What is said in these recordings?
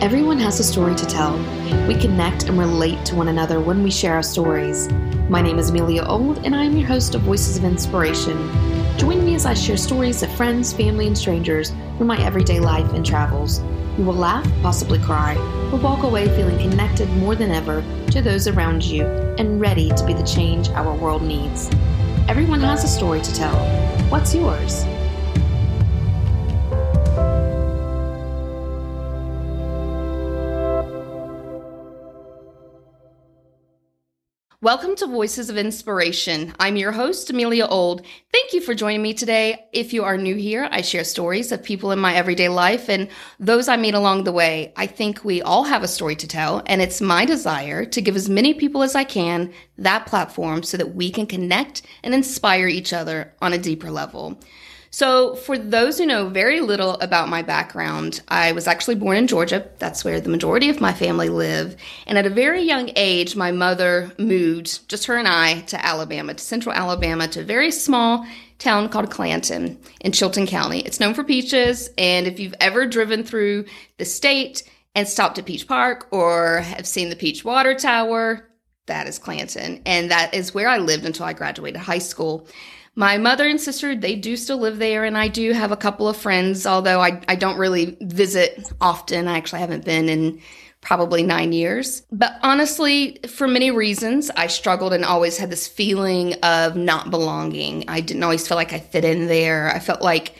Everyone has a story to tell. We connect and relate to one another when we share our stories. My name is Amelia Old, and I am your host of Voices of Inspiration. Join me as I share stories of friends, family, and strangers from my everyday life and travels. You will laugh, possibly cry, or walk away feeling connected more than ever to those around you and ready to be the change our world needs. Everyone has a story to tell. What's yours? Welcome to Voices of Inspiration. I'm your host, Amelia Old. Thank you for joining me today. If you are new here, I share stories of people in my everyday life and those I meet along the way. I think we all have a story to tell, and it's my desire to give as many people as I can that platform so that we can connect and inspire each other on a deeper level. So, for those who know very little about my background, I was actually born in Georgia. That's where the majority of my family live. And at a very young age, my mother moved, just her and I, to Alabama, to central Alabama, to a very small town called Clanton in Chilton County. It's known for peaches. And if you've ever driven through the state and stopped at Peach Park or have seen the Peach Water Tower, that is Clanton. And that is where I lived until I graduated high school. My mother and sister, they do still live there, and I do have a couple of friends, although I, I don't really visit often. I actually haven't been in probably nine years. But honestly, for many reasons, I struggled and always had this feeling of not belonging. I didn't always feel like I fit in there. I felt like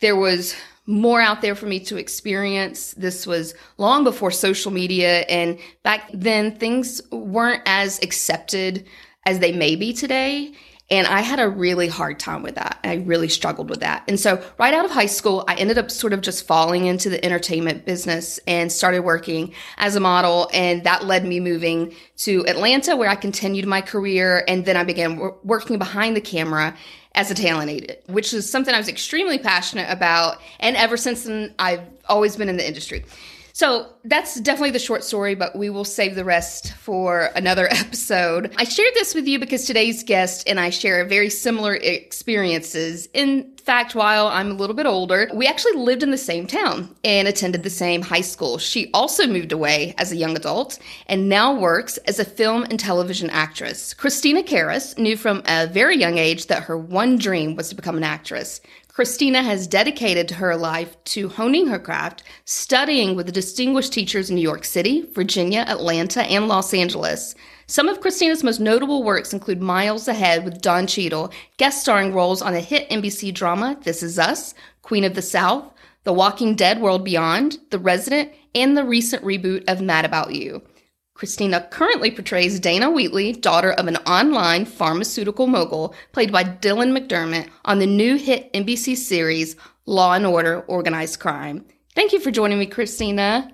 there was more out there for me to experience. This was long before social media, and back then things weren't as accepted as they may be today. And I had a really hard time with that. I really struggled with that. And so, right out of high school, I ended up sort of just falling into the entertainment business and started working as a model. And that led me moving to Atlanta, where I continued my career. And then I began working behind the camera as a talent agent, which is something I was extremely passionate about. And ever since then, I've always been in the industry. So that's definitely the short story, but we will save the rest for another episode. I shared this with you because today's guest and I share very similar experiences. In fact, while I'm a little bit older, we actually lived in the same town and attended the same high school. She also moved away as a young adult and now works as a film and television actress. Christina Karis knew from a very young age that her one dream was to become an actress. Christina has dedicated her life to honing her craft, studying with distinguished teachers in New York City, Virginia, Atlanta, and Los Angeles. Some of Christina's most notable works include Miles Ahead with Don Cheadle, guest starring roles on the hit NBC drama This Is Us, Queen of the South, The Walking Dead World Beyond, The Resident, and the recent reboot of Mad About You. Christina currently portrays Dana Wheatley, daughter of an online pharmaceutical mogul, played by Dylan McDermott on the new hit NBC series Law and Order Organized Crime. Thank you for joining me, Christina.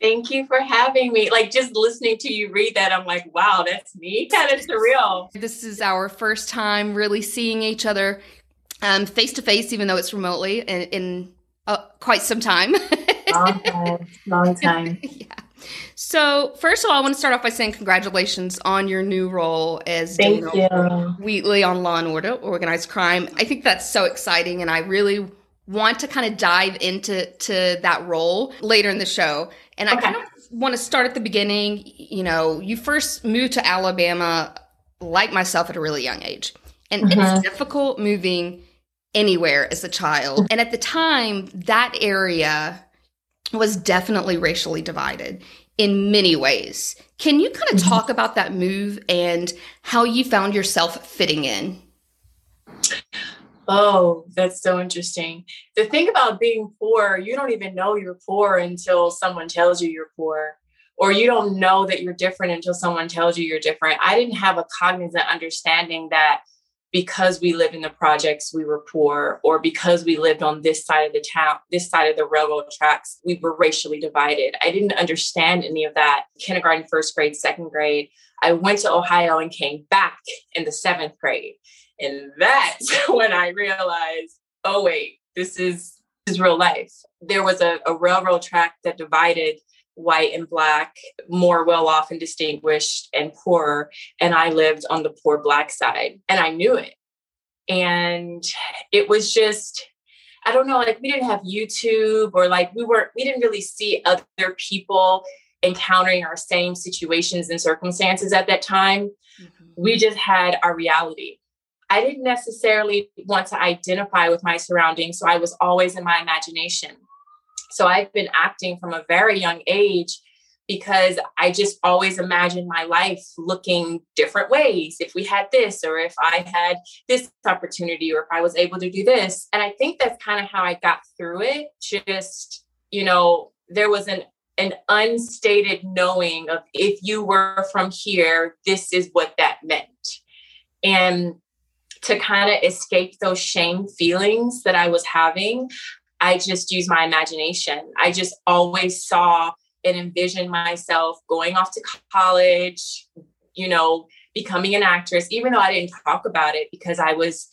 Thank you for having me. Like just listening to you read that, I'm like, wow, that's me. Kind of surreal. This is our first time really seeing each other face to face, even though it's remotely in, in uh, quite some time. long time. Long time. yeah. So, first of all, I want to start off by saying congratulations on your new role as Thank Dana Wheatley on Law and Order, Organized Crime. I think that's so exciting, and I really want to kind of dive into to that role later in the show. And okay. I kind of want to start at the beginning. You know, you first moved to Alabama, like myself, at a really young age, and mm-hmm. it's difficult moving anywhere as a child. And at the time, that area was definitely racially divided in many ways. Can you kind of mm-hmm. talk about that move and how you found yourself fitting in? Oh, that's so interesting. The thing about being poor, you don't even know you're poor until someone tells you you're poor, or you don't know that you're different until someone tells you you're different. I didn't have a cognizant understanding that because we lived in the projects, we were poor, or because we lived on this side of the town, this side of the railroad tracks, we were racially divided. I didn't understand any of that. Kindergarten, first grade, second grade. I went to Ohio and came back in the seventh grade. And that's when I realized, oh, wait, this is, this is real life. There was a, a railroad track that divided white and black, more well off and distinguished and poor. And I lived on the poor black side and I knew it. And it was just, I don't know, like we didn't have YouTube or like we weren't, we didn't really see other people encountering our same situations and circumstances at that time. Mm-hmm. We just had our reality. I didn't necessarily want to identify with my surroundings. So I was always in my imagination. So I've been acting from a very young age because I just always imagined my life looking different ways. If we had this, or if I had this opportunity, or if I was able to do this. And I think that's kind of how I got through it. Just, you know, there was an an unstated knowing of if you were from here, this is what that meant. And to kind of escape those shame feelings that I was having, I just used my imagination. I just always saw and envisioned myself going off to college, you know, becoming an actress, even though I didn't talk about it because I was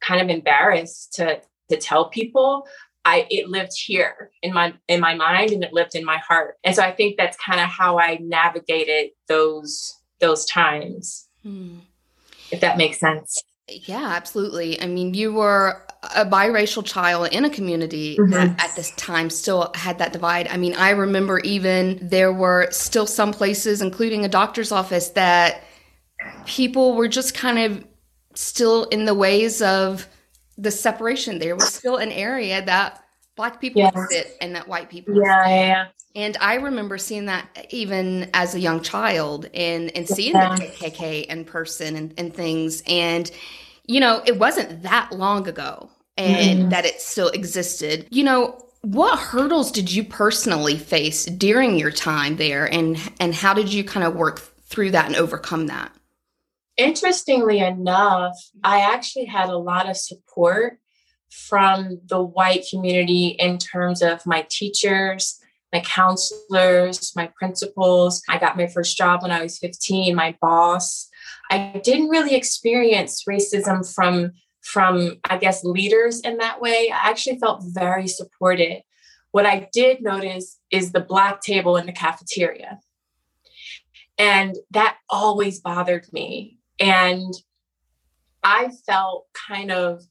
kind of embarrassed to to tell people. I it lived here in my in my mind and it lived in my heart. And so I think that's kind of how I navigated those those times. Hmm. If that makes sense. Yeah, absolutely. I mean, you were a biracial child in a community mm-hmm. that at this time still had that divide. I mean, I remember even there were still some places, including a doctor's office, that people were just kind of still in the ways of the separation. There was still an area that black people yes. sit and that white people yeah, yeah, yeah. And I remember seeing that even as a young child and, and seeing yeah. the KKK in person and, and things. And, you know, it wasn't that long ago and mm. that it still existed. You know, what hurdles did you personally face during your time there and and how did you kind of work through that and overcome that? Interestingly enough, I actually had a lot of support from the white community in terms of my teachers, my counselors, my principals. I got my first job when I was 15, my boss. I didn't really experience racism from from I guess leaders in that way. I actually felt very supported. What I did notice is the black table in the cafeteria. And that always bothered me. And I felt kind of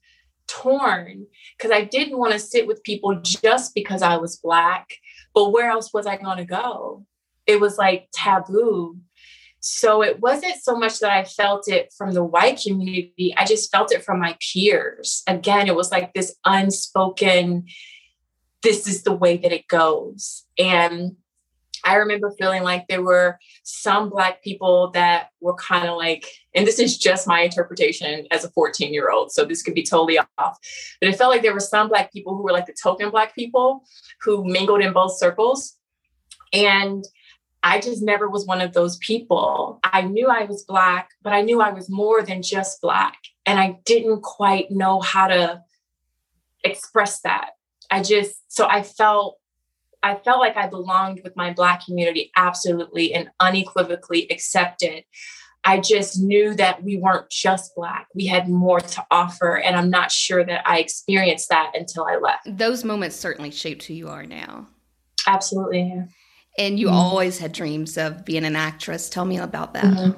torn because I didn't want to sit with people just because I was Black, but where else was I going to go? It was like taboo. So it wasn't so much that I felt it from the white community, I just felt it from my peers. Again, it was like this unspoken, this is the way that it goes. And I remember feeling like there were some Black people that were kind of like, and this is just my interpretation as a 14 year old, so this could be totally off, but it felt like there were some Black people who were like the token Black people who mingled in both circles. And I just never was one of those people. I knew I was Black, but I knew I was more than just Black. And I didn't quite know how to express that. I just, so I felt I felt like I belonged with my Black community absolutely and unequivocally accepted. I just knew that we weren't just Black. We had more to offer. And I'm not sure that I experienced that until I left. Those moments certainly shaped who you are now. Absolutely. Yeah. And you mm-hmm. always had dreams of being an actress. Tell me about that. Mm-hmm.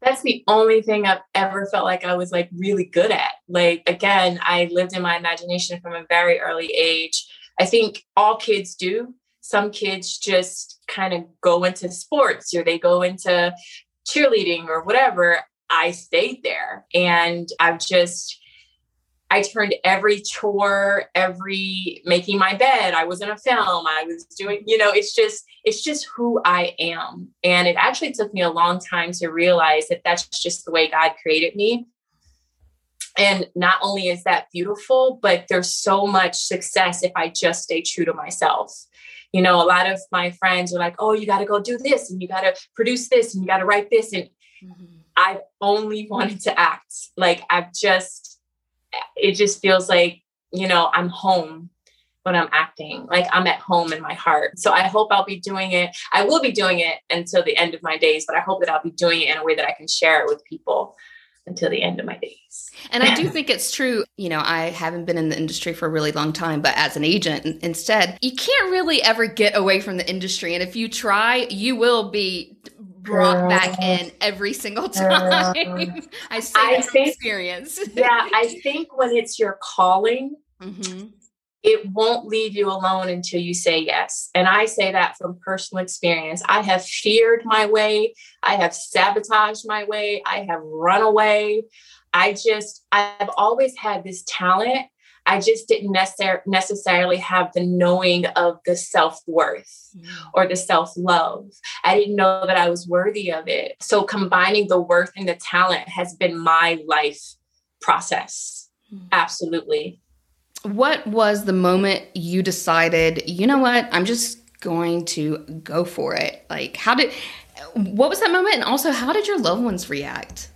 That's the only thing I've ever felt like I was like really good at. Like, again, I lived in my imagination from a very early age I think all kids do. Some kids just kind of go into sports or they go into cheerleading or whatever. I stayed there and I've just, I turned every chore, every making my bed. I was in a film. I was doing, you know, it's just, it's just who I am. And it actually took me a long time to realize that that's just the way God created me. And not only is that beautiful, but there's so much success if I just stay true to myself. You know, a lot of my friends are like, oh, you got to go do this and you got to produce this and you got to write this. And mm-hmm. I've only wanted to act. Like, I've just, it just feels like, you know, I'm home when I'm acting. Like I'm at home in my heart. So I hope I'll be doing it. I will be doing it until the end of my days, but I hope that I'll be doing it in a way that I can share it with people until the end of my days. And I do think it's true. You know, I haven't been in the industry for a really long time, but as an agent instead, you can't really ever get away from the industry. And if you try, you will be brought back in every single time. I say I think, experience. yeah, I think when it's your calling, mm-hmm. it won't leave you alone until you say yes. And I say that from personal experience. I have feared my way, I have sabotaged my way, I have run away. I just, I've always had this talent I just didn't necessar- necessarily have the knowing of the self worth mm. or the self love. I didn't know that I was worthy of it. So combining the worth and the talent has been my life process. Mm. Absolutely. What was the moment you decided, you know what, I'm just going to go for it? Like, how did, what was that moment? And also, how did your loved ones react?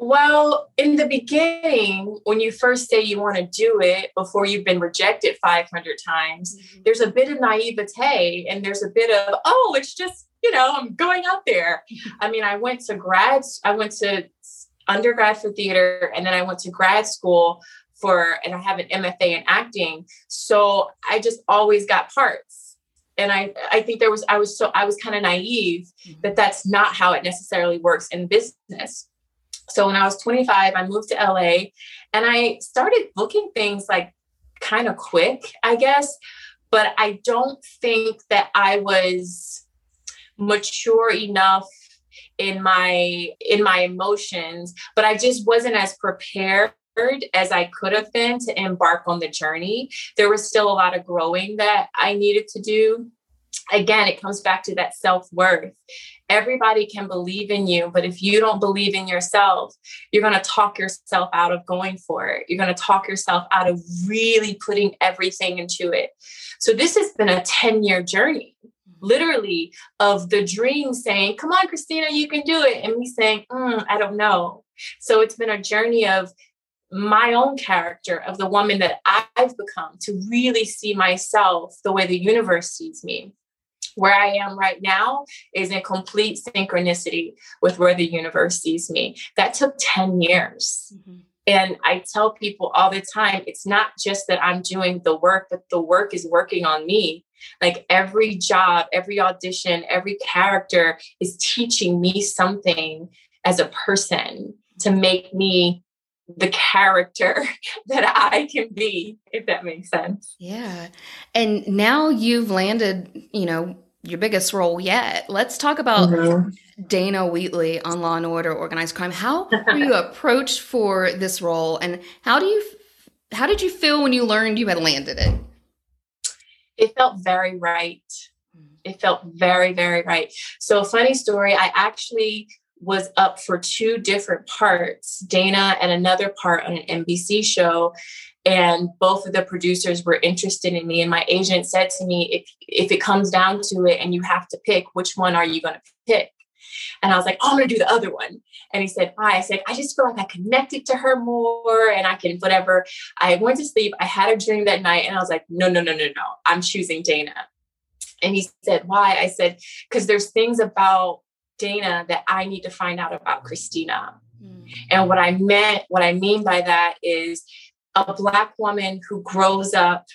Well, in the beginning, when you first say you want to do it before you've been rejected 500 times, mm-hmm. there's a bit of naivete and there's a bit of, oh, it's just, you know, I'm going out there. I mean, I went to grad, I went to undergrad for theater and then I went to grad school for, and I have an MFA in acting. So I just always got parts and I, I think there was i was so i was kind of naive mm-hmm. that that's not how it necessarily works in business so when I was 25, I moved to LA and I started booking things like kind of quick, I guess. But I don't think that I was mature enough in my in my emotions but i just wasn't as prepared as I could have been to embark on the journey. There was still a lot of growing that I needed to do. Again, it comes back to that self worth everybody can believe in you but if you don't believe in yourself you're going to talk yourself out of going for it. You're going to talk yourself out of really putting everything into it. So this has been a 10 year journey literally of the dream saying come on christina you can do it and me saying mm, i don't know. So it's been a journey of my own character of the woman that I've become to really see myself the way the universe sees me where I am right now is in complete synchronicity with where the universe sees me. That took 10 years. Mm-hmm. And I tell people all the time, it's not just that I'm doing the work, but the work is working on me. Like every job, every audition, every character is teaching me something as a person to make me the character that I can be, if that makes sense. Yeah. And now you've landed, you know, your biggest role yet. Let's talk about mm-hmm. Dana Wheatley on Law and Order Organized Crime. How were you approached for this role and how do you how did you feel when you learned you had landed it? It felt very right. It felt very very right. So funny story, I actually was up for two different parts, Dana and another part on an NBC show and both of the producers were interested in me and my agent said to me if if it comes down to it and you have to pick which one are you going to pick and I was like, oh, I'm gonna do the other one. And he said, why? I said, I just feel like I connected to her more and I can whatever. I went to sleep. I had a dream that night and I was like, no, no, no, no, no. I'm choosing Dana. And he said, why? I said, because there's things about Dana that I need to find out about Christina. Mm. And what I meant, what I mean by that is a Black woman who grows up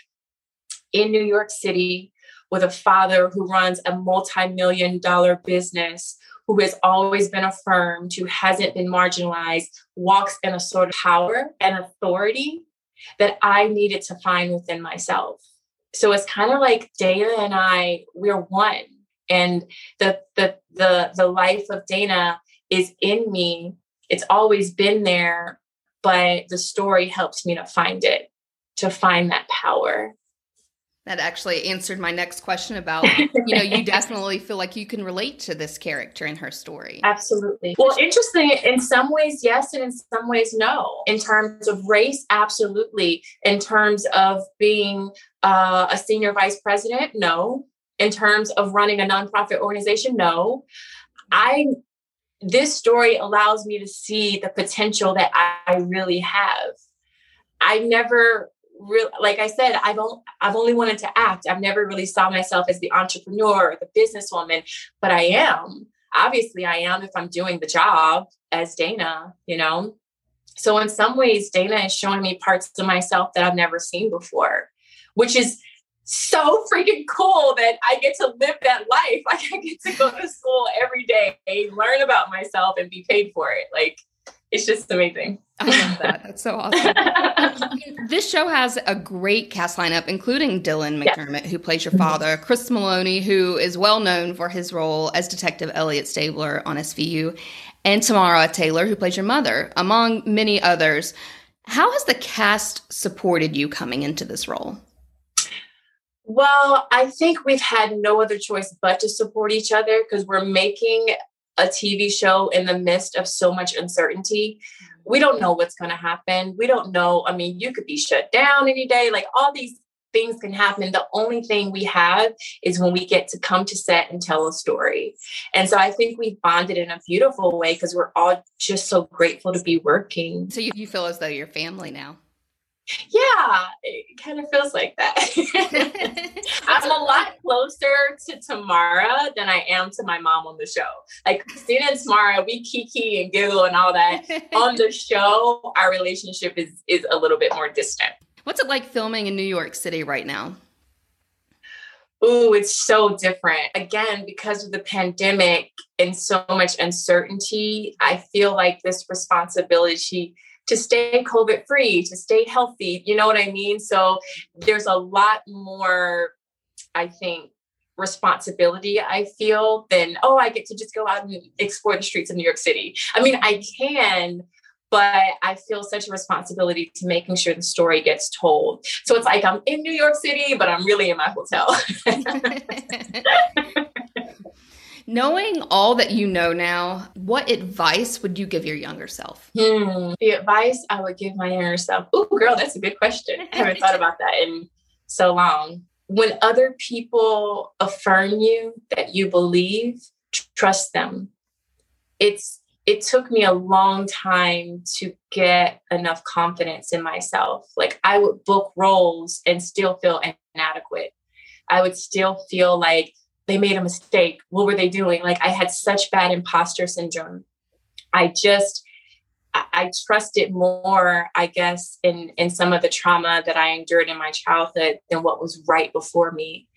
in New York City with a father who runs a multi million dollar business, who has always been affirmed, who hasn't been marginalized, walks in a sort of power and authority that I needed to find within myself. So it's kind of like Dana and I, we're one. And the the the the life of Dana is in me. It's always been there, but the story helps me to find it, to find that power. That actually answered my next question about, you know, you definitely feel like you can relate to this character in her story. Absolutely. Well, interesting. In some ways, yes, and in some ways, no. In terms of race, absolutely. In terms of being uh, a senior vice president, no. In terms of running a nonprofit organization, no. I this story allows me to see the potential that I really have. I never really, like I said, I've only, I've only wanted to act. I've never really saw myself as the entrepreneur or the businesswoman, but I am. Obviously, I am if I'm doing the job as Dana, you know? So, in some ways, Dana is showing me parts of myself that I've never seen before, which is so freaking cool that I get to live that life. Like I get to go to school every day, learn about myself and be paid for it. Like it's just amazing. I love that. That's so awesome. this show has a great cast lineup, including Dylan McDermott, who plays your father, Chris Meloni, who is well known for his role as Detective Elliot Stabler on SVU, and Tamara Taylor, who plays your mother, among many others. How has the cast supported you coming into this role? Well, I think we've had no other choice but to support each other because we're making a TV show in the midst of so much uncertainty. Mm-hmm. We don't know what's going to happen. We don't know. I mean, you could be shut down any day. Like all these things can happen. The only thing we have is when we get to come to set and tell a story. And so I think we've bonded in a beautiful way because we're all just so grateful to be working. So you, you feel as though you're family now. Yeah, it kind of feels like that. I'm a lot closer to Tamara than I am to my mom on the show. Like Christina and Tamara, we kiki and giggle and all that. on the show, our relationship is is a little bit more distant. What's it like filming in New York City right now? Ooh, it's so different. Again, because of the pandemic and so much uncertainty, I feel like this responsibility to stay COVID free, to stay healthy. You know what I mean? So there's a lot more, I think, responsibility I feel than, oh, I get to just go out and explore the streets of New York City. I mean, I can, but I feel such a responsibility to making sure the story gets told. So it's like I'm in New York City, but I'm really in my hotel. Knowing all that you know now, what advice would you give your younger self? Hmm. The advice I would give my younger self. Oh, girl, that's a good question. I haven't thought about that in so long. When other people affirm you that you believe, trust them. It's it took me a long time to get enough confidence in myself. Like I would book roles and still feel inadequate. I would still feel like they made a mistake. What were they doing? Like I had such bad imposter syndrome. I just I trusted more, I guess, in in some of the trauma that I endured in my childhood than what was right before me.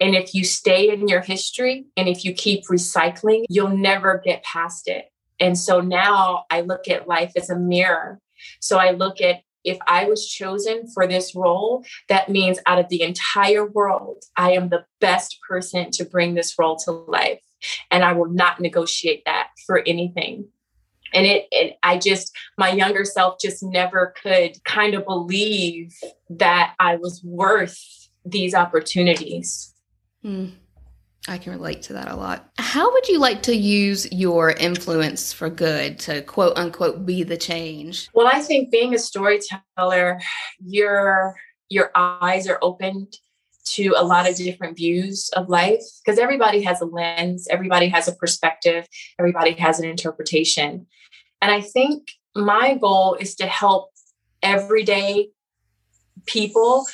And if you stay in your history and if you keep recycling, you'll never get past it. And so now I look at life as a mirror. So I look at if I was chosen for this role, that means out of the entire world, I am the best person to bring this role to life. And I will not negotiate that for anything. And it, it, I just, my younger self just never could kind of believe that I was worth these opportunities. Hmm. I can relate to that a lot. How would you like to use your influence for good to quote unquote be the change? Well, I think being a storyteller, your your eyes are opened to a lot of different views of life because everybody has a lens, everybody has a perspective, everybody has an interpretation. And I think my goal is to help everyday people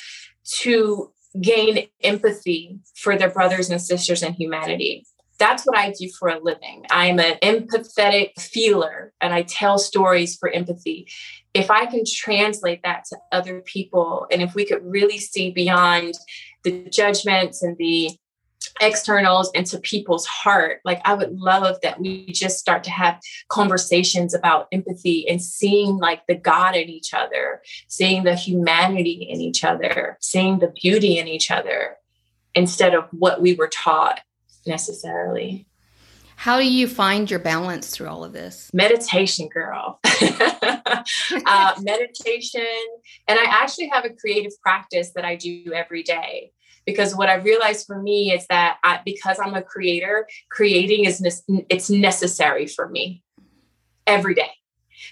to gain empathy for their brothers and sisters in humanity. That's what I do for a living. I'm an empathetic feeler and I tell stories for empathy. If I can translate that to other people, and if we could really see beyond the judgments and the externals into people's heart. Like I would love that we just start to have conversations about empathy and seeing like the God in each other, seeing the humanity in each other, seeing the beauty in each other instead of what we were taught necessarily. How do you find your balance through all of this? Meditation, girl. uh, meditation. And I actually have a creative practice that I do every day because what I've realized for me is that I, because I'm a creator, creating is ne- it's necessary for me every day.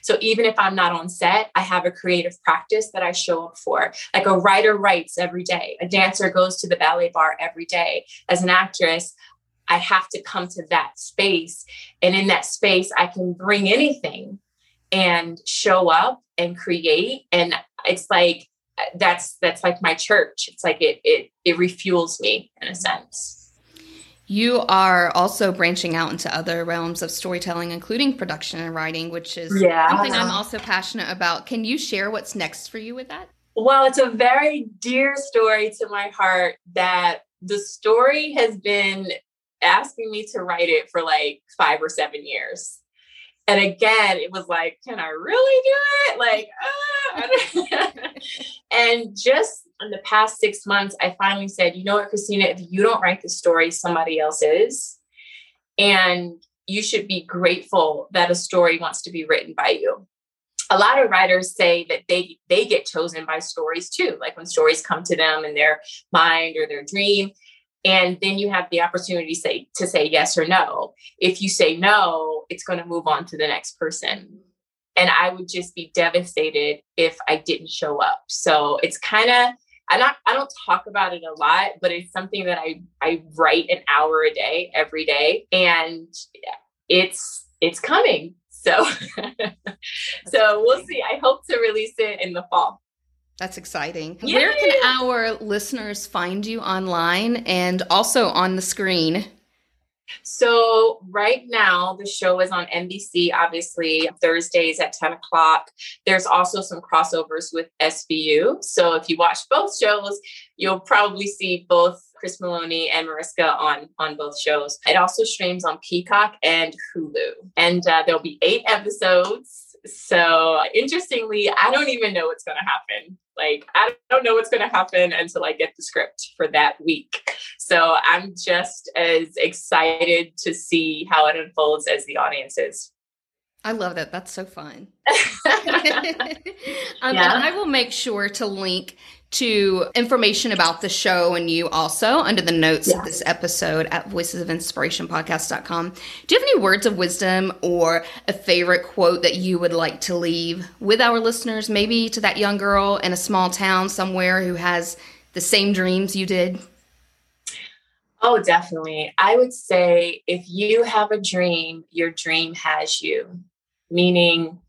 So even if I'm not on set, I have a creative practice that I show up for. Like a writer writes every day, a dancer goes to the ballet barre every day. As an actress, I have to come to that space. And in that space, I can bring anything and show up and create. And it's like that's that's like my church. It's like it it it refuels me in a sense. You are also branching out into other realms of storytelling, including production and writing, which is yeah. something I'm also passionate about. Can you share what's next for you with that? Well, it's a very dear story to my heart that the story has been asking me to write it for like five or seven years. And again, it was like, can I really do it? Like, uh, and just in the past six months, I finally said, you know what, Christina, if you don't write the story, somebody else is. And you should be grateful that a story wants to be written by you. A lot of writers say that they they get chosen by stories too, like when stories come to them in their mind or their dream, and then you have the opportunity say to say yes or no. If you say no, it's going to move on to the next person. And I would just be devastated if I didn't show up. So it's kind of I not I don't talk about it a lot, but it's something that I I write an hour a day every day, and it's it's coming. So so we'll see. I hope to release it in the fall. That's exciting. Yeah. Where can our listeners find you online and also on the screen? So right now the show is on NBC, obviously Thursdays at 10 o'clock. There's also some crossovers with SVU. So if you watch both shows, you'll probably see both Chris Meloni and Mariska on on both shows. It also streams on Peacock and Hulu, and uh, there'll be eight episodes. So interestingly, I don't even know what's going to happen. Like, I don't know what's going to happen until I get the script for that week. So I'm just as excited to see how it unfolds as the audience is. I love that. That's so fun. um, yeah. I will make sure to link to information about the show and you also under the notes yeah. of this episode at voices of inspiration voicesofinspirationpodcast.com. Do you have any words of wisdom or a favorite quote that you would like to leave with our listeners, maybe to that young girl in a small town somewhere who has the same dreams you did? Oh, definitely. I would say if you have a dream, your dream has you, meaning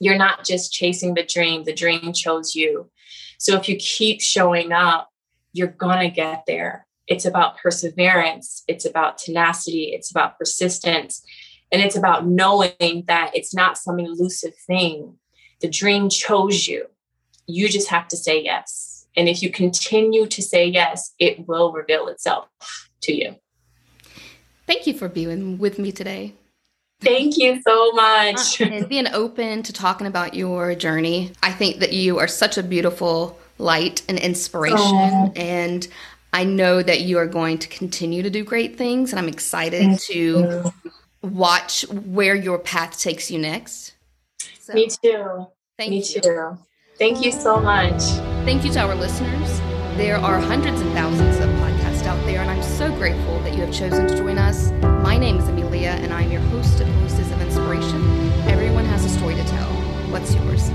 you're not just chasing the dream, the dream chose you. So if you keep showing up, you're going to get there. It's about perseverance, it's about tenacity, it's about persistence, and it's about knowing that it's not some elusive thing. The dream chose you. You just have to say yes. And if you continue to say yes, it will reveal itself to you. Thank you for being with me today. Thank you so much. Ah, and being open to talking about your journey. I think that you are such a beautiful light and inspiration. Aww. And I know that you are going to continue to do great things. And I'm excited Thank to you. watch where your path takes you next. So, Me too. Thank Me you. too. Thank you so much. Thank you to our listeners. There are hundreds and thousands of podcasts out there, and I'm so grateful that you have chosen to join us. My name is And I'm your host of Voices of Inspiration. Everyone has a story to tell. What's yours?